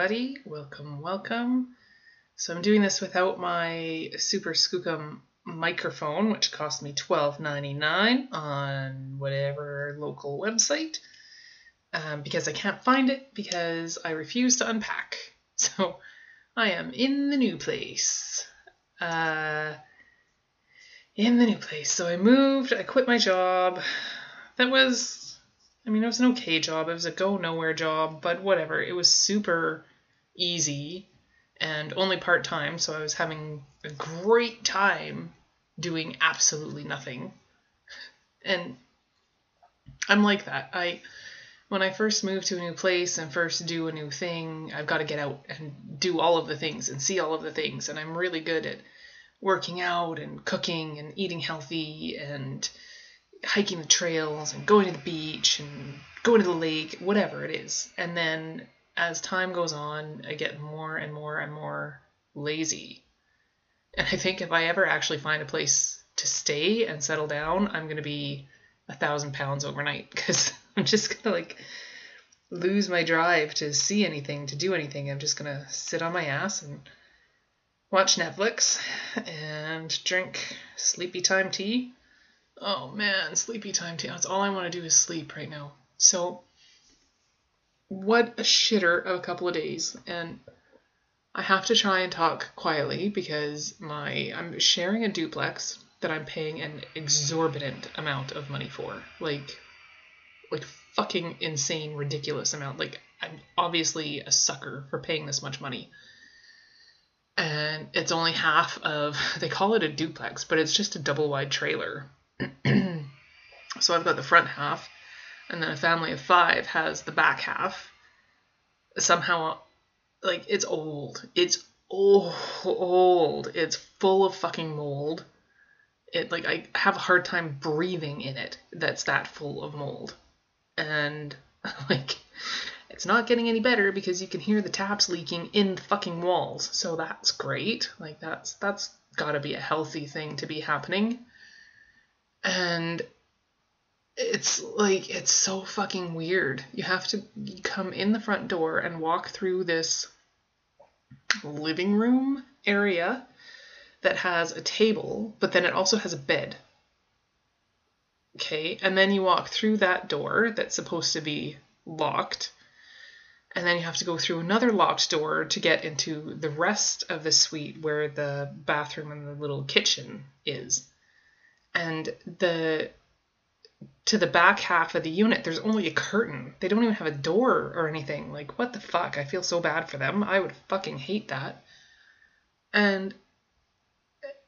Everybody, welcome, welcome. So I'm doing this without my Super Skookum microphone, which cost me $12.99 on whatever local website, um, because I can't find it because I refuse to unpack. So I am in the new place. Uh, in the new place. So I moved, I quit my job. That was, I mean, it was an okay job. It was a go nowhere job, but whatever. It was super easy and only part time, so I was having a great time doing absolutely nothing. And I'm like that. I when I first move to a new place and first do a new thing, I've got to get out and do all of the things and see all of the things. And I'm really good at working out and cooking and eating healthy and hiking the trails and going to the beach and going to the lake, whatever it is. And then as time goes on, I get more and more and more lazy. And I think if I ever actually find a place to stay and settle down, I'm going to be a thousand pounds overnight because I'm just gonna like lose my drive to see anything, to do anything. I'm just gonna sit on my ass and watch Netflix and drink sleepy time tea. Oh man, sleepy time tea. That's all I want to do is sleep right now. So, what a shitter of a couple of days. And I have to try and talk quietly because my I'm sharing a duplex that I'm paying an exorbitant amount of money for. Like like fucking insane, ridiculous amount. Like I'm obviously a sucker for paying this much money. And it's only half of they call it a duplex, but it's just a double wide trailer. so I've got the front half, and then a family of five has the back half. Somehow like it's old. It's old. It's full of fucking mold. It like I have a hard time breathing in it that's that full of mold and like it's not getting any better because you can hear the taps leaking in the fucking walls. So that's great. Like that's that's got to be a healthy thing to be happening. And it's like it's so fucking weird. You have to come in the front door and walk through this living room area that has a table, but then it also has a bed. Okay, and then you walk through that door that's supposed to be locked. And then you have to go through another locked door to get into the rest of the suite where the bathroom and the little kitchen is. And the to the back half of the unit, there's only a curtain. They don't even have a door or anything. Like, what the fuck? I feel so bad for them. I would fucking hate that. And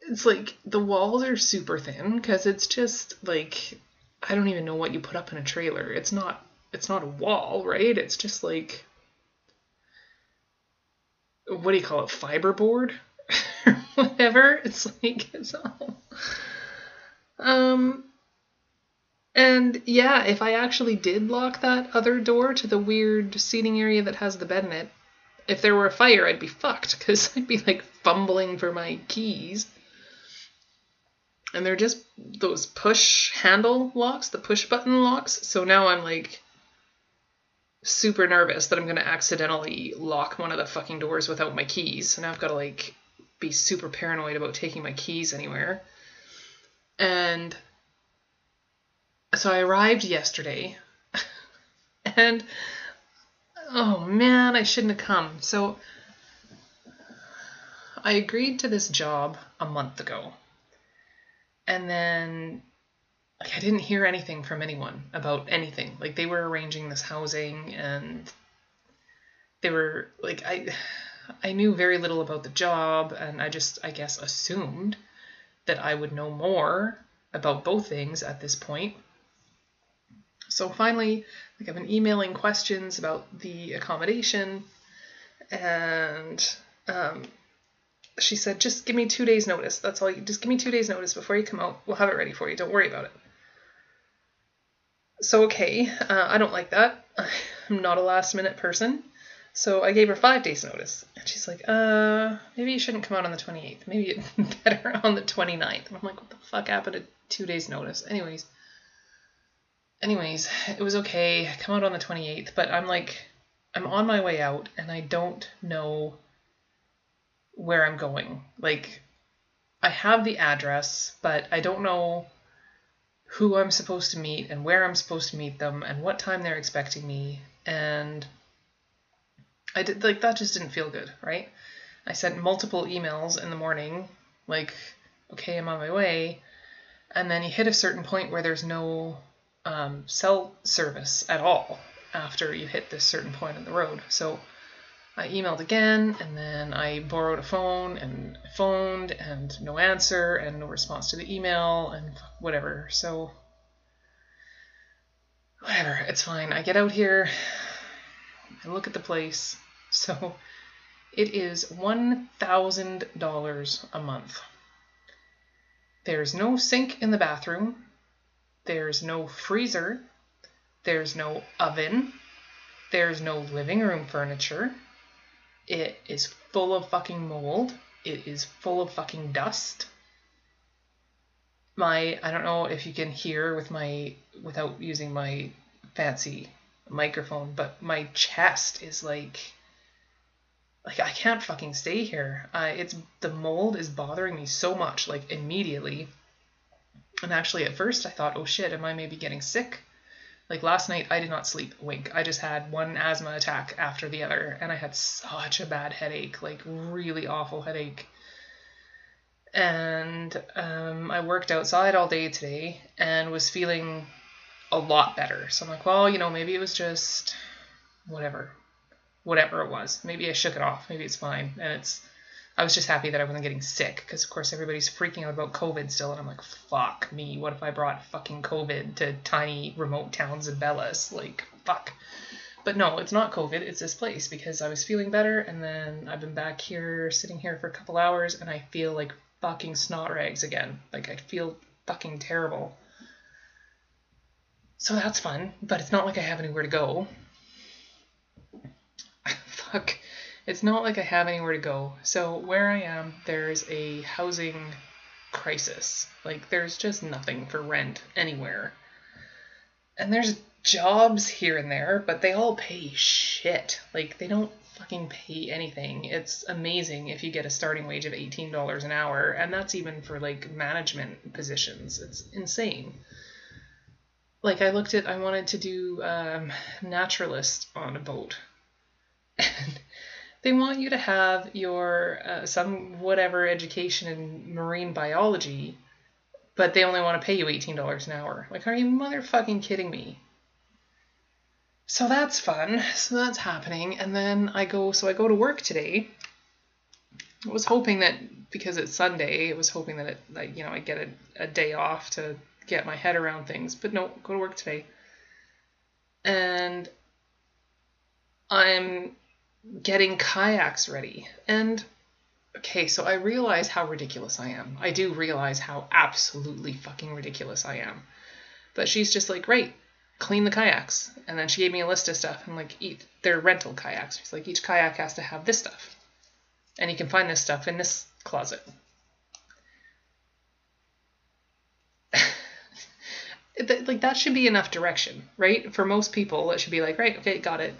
it's like the walls are super thin because it's just like I don't even know what you put up in a trailer. It's not it's not a wall, right? It's just like what do you call it? Fiberboard whatever. It's like it's all um and yeah, if I actually did lock that other door to the weird seating area that has the bed in it, if there were a fire, I'd be fucked because I'd be like fumbling for my keys and they're just those push handle locks, the push button locks. So now I'm like super nervous that I'm gonna accidentally lock one of the fucking doors without my keys. So now I've got to like be super paranoid about taking my keys anywhere. And so I arrived yesterday, and oh man, I shouldn't have come. So I agreed to this job a month ago and then like I didn't hear anything from anyone about anything. Like they were arranging this housing and they were like I I knew very little about the job and I just I guess assumed that I would know more about both things at this point. So finally, like I've been emailing questions about the accommodation and um, she said, just give me two days notice. That's all you, just give me two days notice before you come out. We'll have it ready for you. Don't worry about it. So, okay, uh, I don't like that. I'm not a last minute person. So I gave her five days notice. And she's like, uh, maybe you shouldn't come out on the 28th. Maybe better on the 29th. And I'm like, what the fuck happened to two days notice? Anyways, anyways, it was okay. Come out on the 28th. But I'm like, I'm on my way out and I don't know where I'm going. Like, I have the address, but I don't know who I'm supposed to meet and where I'm supposed to meet them and what time they're expecting me. And I did like that just didn't feel good, right? I sent multiple emails in the morning, like, okay, I'm on my way. And then you hit a certain point where there's no um, cell service at all after you hit this certain point in the road. So I emailed again and then I borrowed a phone and phoned and no answer and no response to the email and whatever. So whatever, it's fine. I get out here I look at the place. So it is $1,000 a month. There's no sink in the bathroom. There's no freezer. There's no oven. There's no living room furniture. It is full of fucking mold. It is full of fucking dust. My I don't know if you can hear with my without using my fancy microphone, but my chest is like like I can't fucking stay here. I it's the mold is bothering me so much like immediately. And actually at first I thought, "Oh shit, am I maybe getting sick?" Like last night, I did not sleep a wink. I just had one asthma attack after the other, and I had such a bad headache, like really awful headache. And um, I worked outside all day today and was feeling a lot better. So I'm like, well, you know, maybe it was just whatever, whatever it was. Maybe I shook it off. Maybe it's fine. And it's I was just happy that I wasn't getting sick because, of course, everybody's freaking out about COVID still. And I'm like, fuck me. What if I brought fucking COVID to tiny remote towns in Bellas? Like, fuck. But no, it's not COVID. It's this place because I was feeling better. And then I've been back here, sitting here for a couple hours, and I feel like fucking snot rags again. Like, I feel fucking terrible. So that's fun, but it's not like I have anywhere to go. Fuck it's not like I have anywhere to go. So where I am, there's a housing crisis. Like there's just nothing for rent anywhere. And there's jobs here and there, but they all pay shit. Like they don't fucking pay anything. It's amazing if you get a starting wage of $18 an hour, and that's even for like management positions. It's insane. Like I looked at I wanted to do um, naturalist on a boat. And they want you to have your uh, some whatever education in marine biology, but they only want to pay you eighteen dollars an hour. Like, are you motherfucking kidding me? So that's fun. So that's happening, and then I go. So I go to work today. I was hoping that because it's Sunday, I was hoping that it, like, you know, I get a, a day off to get my head around things. But no, go to work today, and I'm getting kayaks ready. And okay, so I realize how ridiculous I am. I do realize how absolutely fucking ridiculous I am. But she's just like, great, clean the kayaks. And then she gave me a list of stuff. And like, eat, they're rental kayaks. She's like, each kayak has to have this stuff. And you can find this stuff in this closet. like that should be enough direction, right? For most people, it should be like, right, okay, got it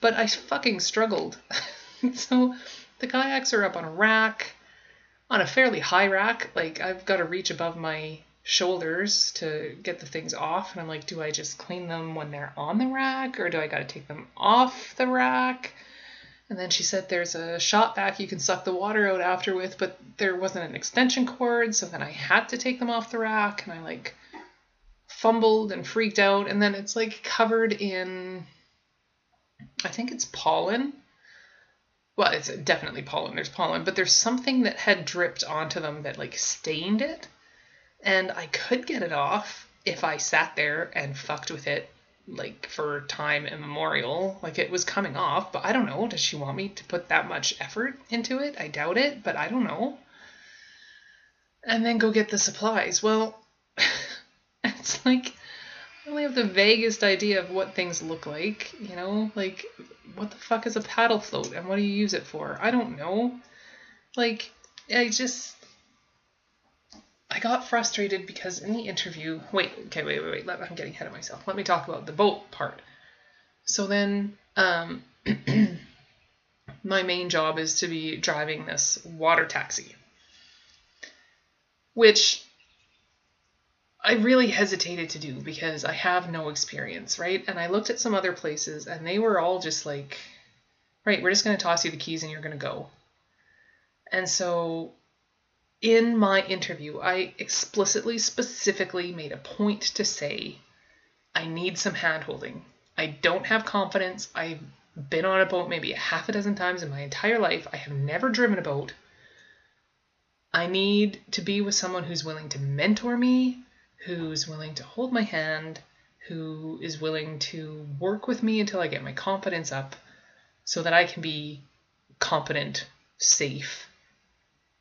but I fucking struggled. so the kayaks are up on a rack, on a fairly high rack. Like I've got to reach above my shoulders to get the things off. And I'm like, do I just clean them when they're on the rack or do I got to take them off the rack? And then she said there's a shop vac you can suck the water out after with, but there wasn't an extension cord. So then I had to take them off the rack and I like fumbled and freaked out. And then it's like covered in I think it's pollen. Well, it's definitely pollen. There's pollen, but there's something that had dripped onto them that like stained it. And I could get it off if I sat there and fucked with it like for time immemorial. Like it was coming off, but I don't know. Does she want me to put that much effort into it? I doubt it, but I don't know. And then go get the supplies. Well, it's like I only have the vaguest idea of what things look like, you know? Like, what the fuck is a paddle float and what do you use it for? I don't know. Like, I just. I got frustrated because in the interview. Wait, okay, wait, wait, wait. I'm getting ahead of myself. Let me talk about the boat part. So then, um, my main job is to be driving this water taxi, which I really hesitated to do because I have no experience, right? And I looked at some other places and they were all just like, right, we're just going to toss you the keys and you're going to go. And so in my interview, I explicitly, specifically made a point to say, I need some handholding. I don't have confidence. I've been on a boat maybe a half a dozen times in my entire life. I have never driven a boat. I need to be with someone who's willing to mentor me, who's willing to hold my hand, who is willing to work with me until I get my confidence up so that I can be competent, safe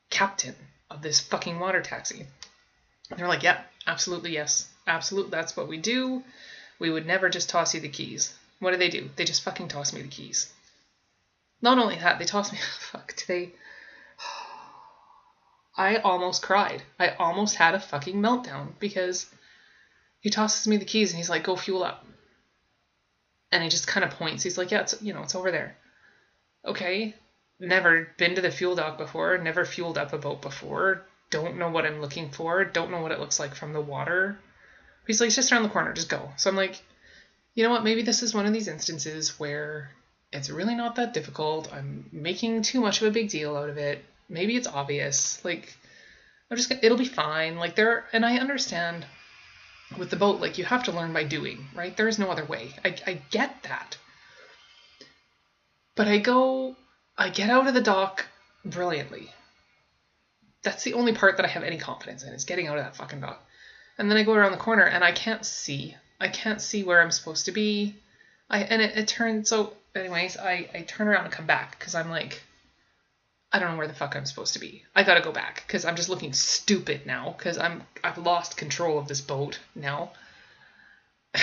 captain of this fucking water taxi. And they're like, yeah, absolutely, yes. Absolutely, that's what we do. We would never just toss you the keys. What do they do? They just fucking toss me the keys. Not only that, they toss me. Fuck, they. I almost cried. I almost had a fucking meltdown because he tosses me the keys and he's like, "Go fuel up." And he just kind of points. He's like, "Yeah, it's you know, it's over there." Okay, never been to the fuel dock before. Never fueled up a boat before. Don't know what I'm looking for. Don't know what it looks like from the water. He's like, "It's just around the corner. Just go." So I'm like, you know what? Maybe this is one of these instances where it's really not that difficult. I'm making too much of a big deal out of it maybe it's obvious. Like, I'm just gonna, it'll be fine. Like there, and I understand with the boat, like you have to learn by doing, right? There is no other way. I, I get that. But I go, I get out of the dock brilliantly. That's the only part that I have any confidence in is getting out of that fucking dock. And then I go around the corner and I can't see. I can't see where I'm supposed to be. I and it, it turns so anyways, I, I turn around and come back because I'm like, I don't know where the fuck I'm supposed to be. I gotta go back because I'm just looking stupid now because I'm I've lost control of this boat now.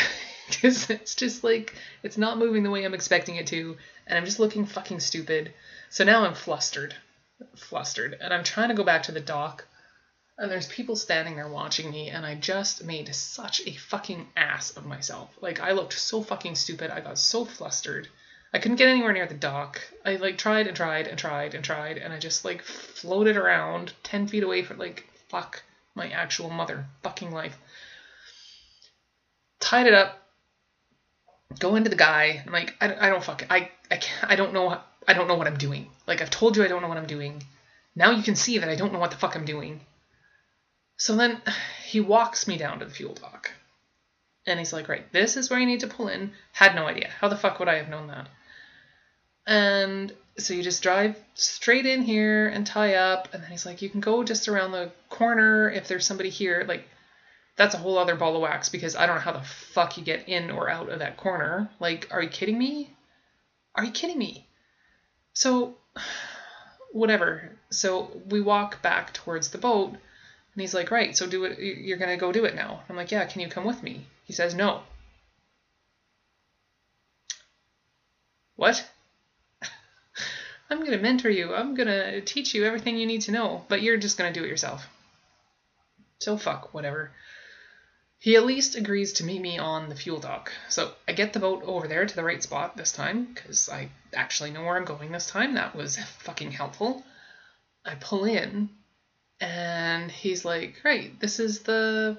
Because it's just like it's not moving the way I'm expecting it to, and I'm just looking fucking stupid. So now I'm flustered, flustered, and I'm trying to go back to the dock, and there's people standing there watching me, and I just made such a fucking ass of myself. Like I looked so fucking stupid. I got so flustered I couldn't get anywhere near the dock. I like tried and tried and tried and tried, and I just like floated around ten feet away from like fuck my actual mother fucking life. Tied it up, go into the guy. I'm like, I, I don't fuck it. I I can't, I don't know I don't know what I'm doing. Like I've told you I don't know what I'm doing. Now you can see that I don't know what the fuck I'm doing. So then he walks me down to the fuel dock. And he's like, right, this is where you need to pull in. Had no idea. How the fuck would I have known that? And so you just drive straight in here and tie up. And then he's like, you can go just around the corner if there's somebody here. Like, that's a whole other ball of wax because I don't know how the fuck you get in or out of that corner. Like, are you kidding me? Are you kidding me? So, whatever. So we walk back towards the boat. And he's like, right, so do it. You're going to go do it now. I'm like, yeah, can you come with me? He says, no. What? I'm going to mentor you. I'm going to teach you everything you need to know, but you're just going to do it yourself. So fuck, whatever. He at least agrees to meet me on the fuel dock. So I get the boat over there to the right spot this time, because I actually know where I'm going this time. That was fucking helpful. I pull in, and he's like, Right, this is the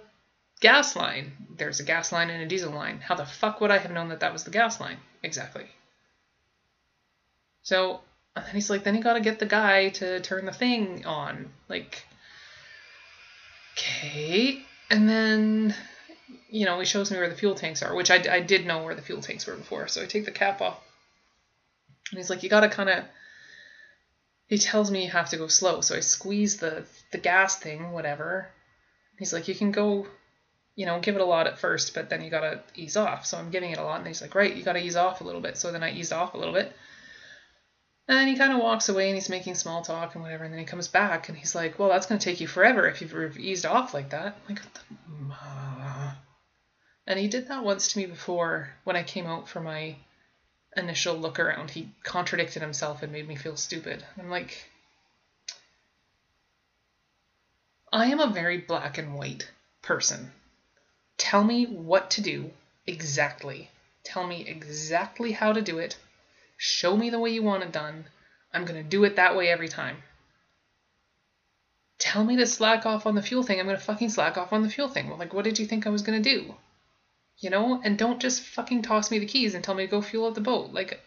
gas line. There's a gas line and a diesel line. How the fuck would I have known that that was the gas line? Exactly. So and then he's like, then you gotta get the guy to turn the thing on. Like, okay. And then, you know, he shows me where the fuel tanks are, which I, I did know where the fuel tanks were before. So I take the cap off. And he's like, you gotta kind of. He tells me you have to go slow. So I squeeze the, the gas thing, whatever. He's like, you can go, you know, give it a lot at first, but then you gotta ease off. So I'm giving it a lot. And he's like, right, you gotta ease off a little bit. So then I eased off a little bit. And then he kind of walks away and he's making small talk and whatever. And then he comes back and he's like, Well, that's going to take you forever if you've eased off like that. I'm like, uh. and he did that once to me before when I came out for my initial look around. He contradicted himself and made me feel stupid. I'm like, I am a very black and white person. Tell me what to do exactly. Tell me exactly how to do it Show me the way you want it done. I'm going to do it that way every time. Tell me to slack off on the fuel thing. I'm going to fucking slack off on the fuel thing. Well, like, what did you think I was going to do? You know? And don't just fucking toss me the keys and tell me to go fuel up the boat. Like,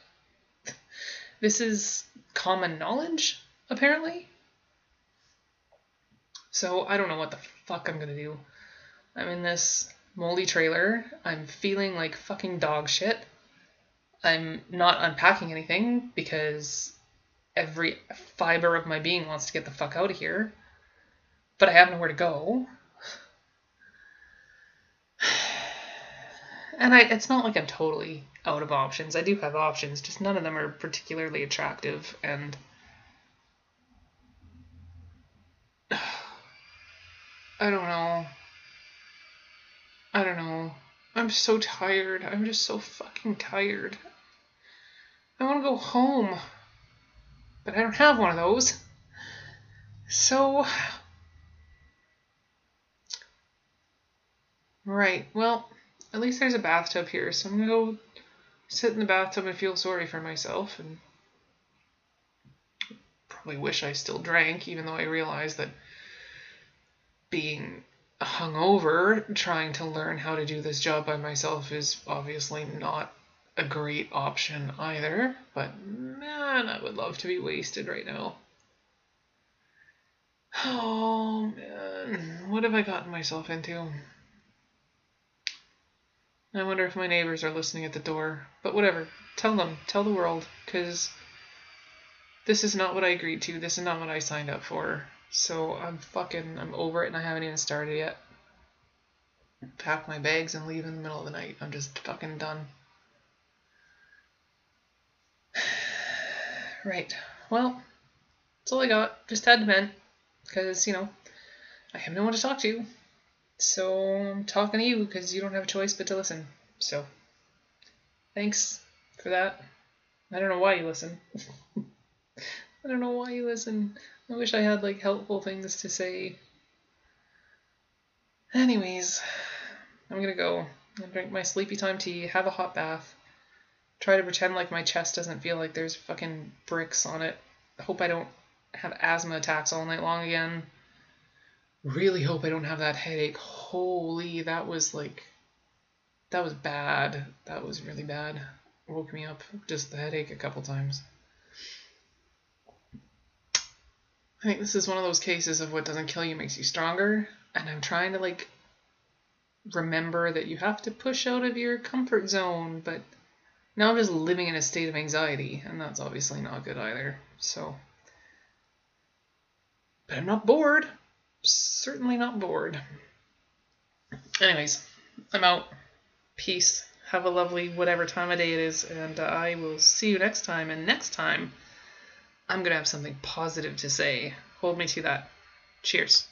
this is common knowledge, apparently. So I don't know what the fuck I'm gonna do. I'm in this moldy trailer. I'm feeling like fucking dog shit. I'm not unpacking anything because every fiber of my being wants to get the fuck out of here. But I have nowhere to go. And I, it's not like I'm totally out of options. I do have options, just none of them are particularly attractive and I don't know. I don't know. I'm so tired. I'm just so fucking tired. I want to go home. But I don't have one of those. So. Right, well, at least there's a bathtub here, so I'm gonna go sit in the bathtub and feel sorry for myself and probably wish I still drank, even though I realize that being hungover, trying to learn how to do this job by myself is obviously not a great option either. But man, I would love to be wasted right now. Oh man, what have I gotten myself into? I wonder if my neighbors are listening at the door. But whatever. Tell them. Tell the world. Because this is not what I agreed to. This is not what I signed up for. So I'm fucking, I'm over it and I haven't even started yet. Pack my bags and leave in the middle of the night. I'm just fucking done. right. Well, that's all I got. Just had to vent. Because, you know, I have no one to talk to. So I'm talking to you because you don't have a choice but to listen. So thanks for that. I don't know why you listen. I don't know why you listen. I wish I had like helpful things to say. Anyways, I'm gonna go and drink my sleepy time tea, have a hot bath, try to pretend like my chest doesn't feel like there's fucking bricks on it. Hope I don't have asthma attacks all night long again. Really hope I don't have that headache. Holy, that was like, that was bad. That was really bad. Woke me up, just the headache a couple times. I think this is one of those cases of what doesn't kill you makes you stronger. And I'm trying to like remember that you have to push out of your comfort zone, but now I'm just living in a state of anxiety, and that's obviously not good either. So, but I'm not bored certainly not bored. Anyways, I'm out. Peace. Have a lovely whatever time of day it is, and uh, I will see you next time. And next time, I'm going to have something positive to say. Hold me to that. Cheers.